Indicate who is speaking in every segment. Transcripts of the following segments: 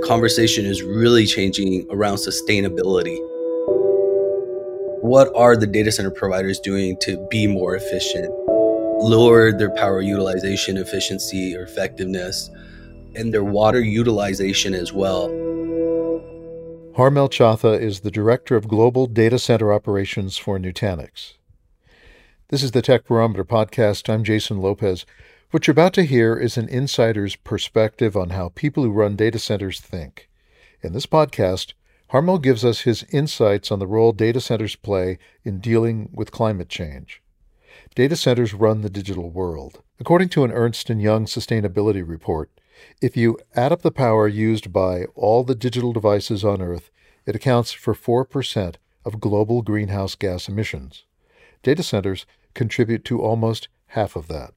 Speaker 1: conversation is really changing around sustainability. What are the data center providers doing to be more efficient, lower their power utilization efficiency or effectiveness, and their water utilization as well?
Speaker 2: Harmail Chatha is the Director of Global Data Center Operations for Nutanix. This is the Tech Barometer podcast. I'm Jason Lopez. What you're about to hear is an insider's perspective on how people who run data centers think. In this podcast, Harmail gives us his insights on the role data centers play in dealing with climate change. Data centers run the digital world. According to an Ernst & Young sustainability report, if you add up the power used by all the digital devices on Earth, it accounts for 4% of global greenhouse gas emissions. Data centers contribute to almost half of that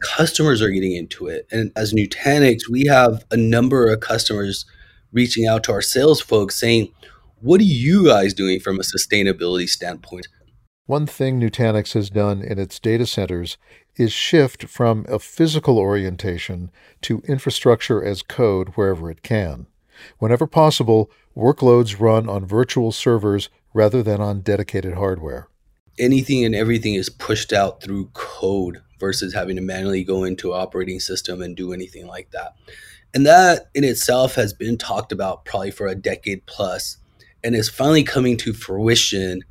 Speaker 1: customers are getting into it. And as Nutanix, we have a number of customers reaching out to our sales folks saying, What are you guys doing from a sustainability standpoint?
Speaker 2: One thing Nutanix has done in its data centers is shift from a physical orientation to infrastructure as code wherever it can. Whenever possible, workloads run on virtual servers rather than on dedicated hardware.
Speaker 1: Anything and everything is pushed out through code versus having to manually go into operating system and do anything like that. And that in itself has been talked about probably for a decade plus and is finally coming to fruition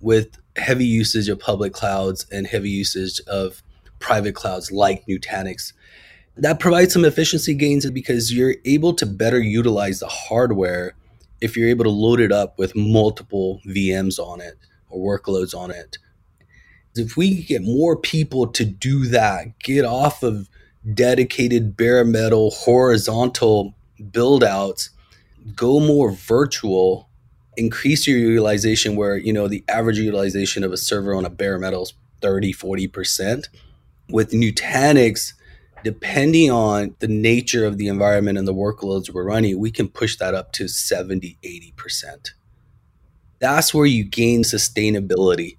Speaker 1: with heavy usage of public clouds and heavy usage of private clouds like Nutanix. That provides some efficiency gains because you're able to better utilize the hardware if you're able to load it up with multiple VMs on it or workloads on it if we get more people to do that, get off of dedicated bare metal horizontal build outs, go more virtual, increase your utilization where, you know, the average utilization of a server on a bare metal is 30, 40%. With Nutanix, depending on the nature of the environment and the workloads we're running, we can push that up to 70, 80%. That's where you gain sustainability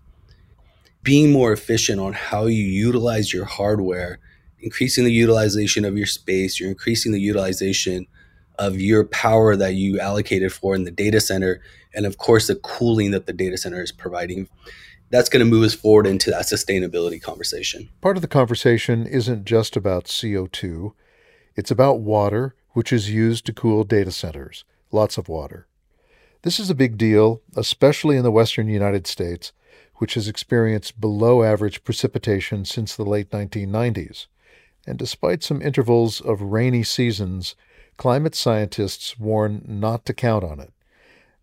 Speaker 1: being more efficient on how you utilize your hardware, increasing the utilization of your space, you're increasing the utilization of your power that you allocated for in the data center, and of course, the cooling that the data center is providing. That's going to move us forward into that sustainability conversation.
Speaker 2: Part of the conversation isn't just about CO2, it's about water, which is used to cool data centers. Lots of water. This is a big deal, especially in the western United States, which has experienced below average precipitation since the late 1990s. And despite some intervals of rainy seasons, climate scientists warn not to count on it.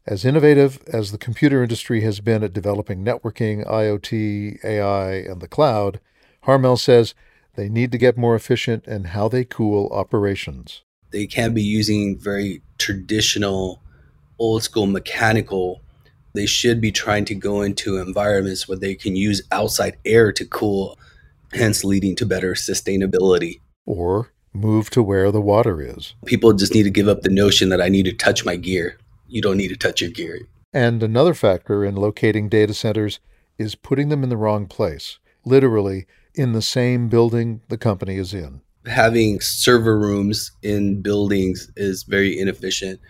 Speaker 2: As innovative as the computer industry has been at developing networking, IoT, AI, and the cloud, Harmail says they need to get more efficient in how they cool operations.
Speaker 1: They can't be using very traditional, old school mechanical they should be trying to go into environments where they can use outside air to cool, hence leading to better sustainability.
Speaker 2: Or move to where the water is.
Speaker 1: People just need to give up the notion that I need to touch my gear. You don't need to touch your gear.
Speaker 2: And another factor in locating data centers is putting them in the wrong place, literally in the same building the company is in.
Speaker 1: Having server rooms in buildings is very inefficient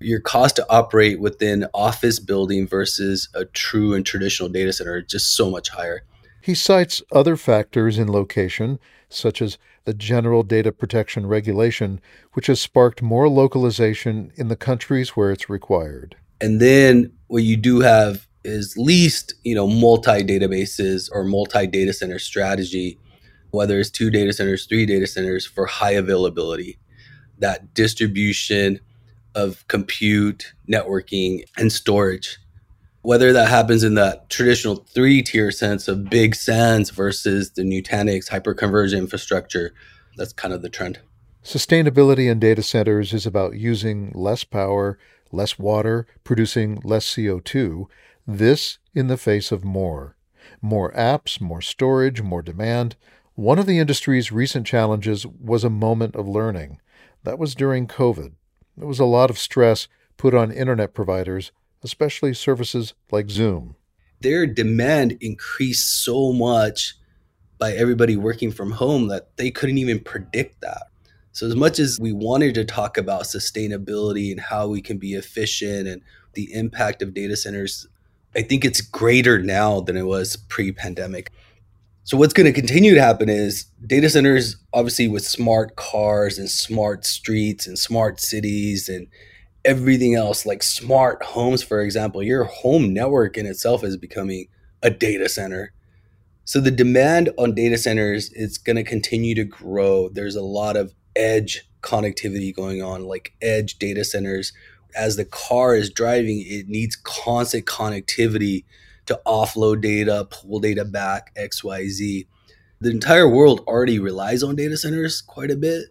Speaker 1: your cost to operate within office building versus a true and traditional data center are just so much higher.
Speaker 2: He cites other factors in location, such as the General Data Protection Regulation, which has sparked more localization in the countries where it's required.
Speaker 1: And then what you do have is least, you know, multi databases or multi data center strategy, whether it's two data centers, three data centers for high availability. That distribution of compute, networking, and storage. Whether that happens in that traditional three tier sense of big SANs versus the Nutanix hyperconverged infrastructure, that's kind of the trend.
Speaker 2: Sustainability in data centers is about using less power, less water, producing less CO2. This in the face of more. More apps, more storage, more demand. One of the industry's recent challenges was a moment of learning. That was during COVID. There was a lot of stress put on internet providers, especially services like Zoom.
Speaker 1: Their demand increased so much by everybody working from home that they couldn't even predict that. So, as much as we wanted to talk about sustainability and how we can be efficient and the impact of data centers, I think it's greater now than it was pre pandemic. So, what's going to continue to happen is data centers, obviously, with smart cars and smart streets and smart cities and everything else, like smart homes, for example, your home network in itself is becoming a data center. So the demand on data centers is going to continue to grow. There's a lot of edge connectivity going on, like edge data centers. As the car is driving, it needs constant connectivity to offload data, pull data back, XYZ. The entire world already relies on data centers quite a bit.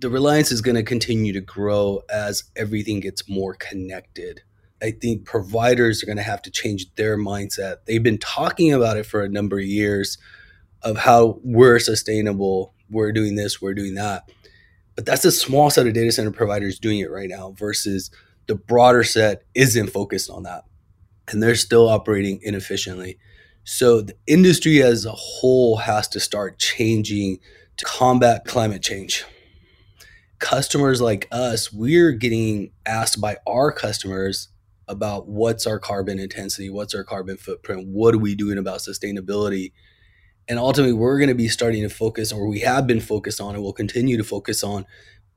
Speaker 1: The reliance is going to continue to grow as everything gets more connected. I think providers are going to have to change their mindset. They've been talking about it for a number of years of how we're sustainable, we're doing this, we're doing that. But that's a small set of data center providers doing it right now versus the broader set isn't focused on that. And they're still operating inefficiently. So the industry as a whole has to start changing to combat climate change. Customers like us, we're getting asked by our customers about what's our carbon intensity, what's our carbon footprint, what are we doing about sustainability. And ultimately, we're going to be starting to focus, or we have been focused on, and will continue to focus on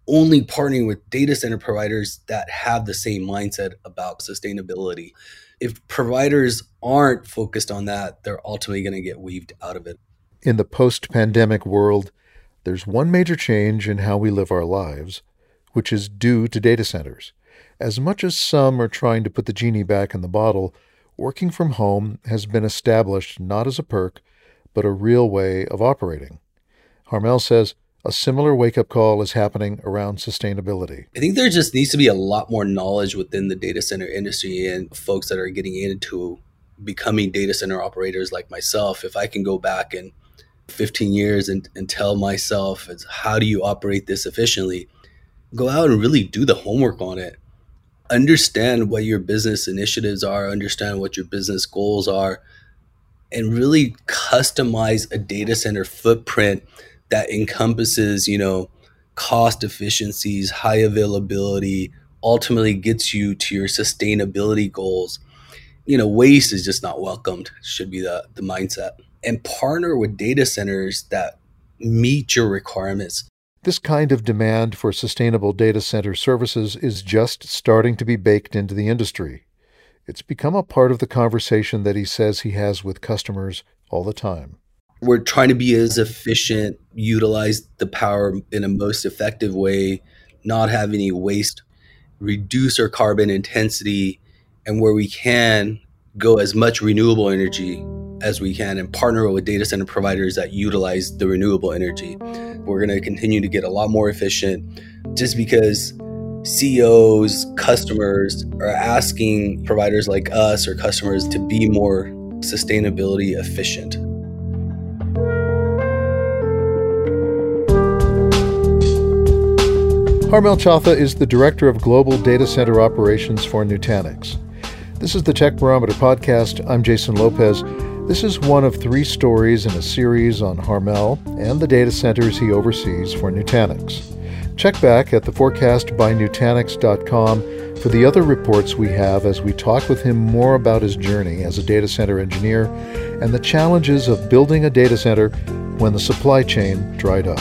Speaker 1: only partnering with data center providers that have the same mindset about sustainability. If providers aren't focused on that, they're ultimately going to get weaved out of it.
Speaker 2: In the post pandemic world, there's one major change in how we live our lives, which is due to data centers. As much as some are trying to put the genie back in the bottle, working from home has been established not as a perk, but a real way of operating. Harmail says a similar wake up call is happening around sustainability.
Speaker 1: I think there just needs to be a lot more knowledge within the data center industry and folks that are getting into becoming data center operators like myself. If I can go back in 15 years and, and tell myself, how do you operate this efficiently? Go out and really do the homework on it understand what your business initiatives are, understand what your business goals are, and really customize a data center footprint that encompasses, you know, cost efficiencies, high availability, ultimately gets you to your sustainability goals. You know, waste is just not welcomed, should be the, the mindset. And partner with data centers that meet your requirements.
Speaker 2: This kind of demand for sustainable data center services is just starting to be baked into the industry. It's become a part of the conversation that he says he has with customers all the time.
Speaker 1: We're trying to be as efficient, utilize the power in a most effective way, not have any waste, reduce our carbon intensity, and where we can, go as much renewable energy as we can and partner with data center providers that utilize the renewable energy. We're going to continue to get a lot more efficient just because CEOs, customers are asking providers like us or customers to be more sustainability efficient.
Speaker 2: Harmail Chatha is the Director of Global Data Center Operations for Nutanix. This is the Tech Barometer podcast. I'm Jason Lopez. This is one of three stories in a series on Harmail and the data centers he oversees for Nutanix. Check back at theforecastbynutanix.com for the other reports we have as we talk with him more about his journey as a data center engineer and the challenges of building a data center when the supply chain dried up.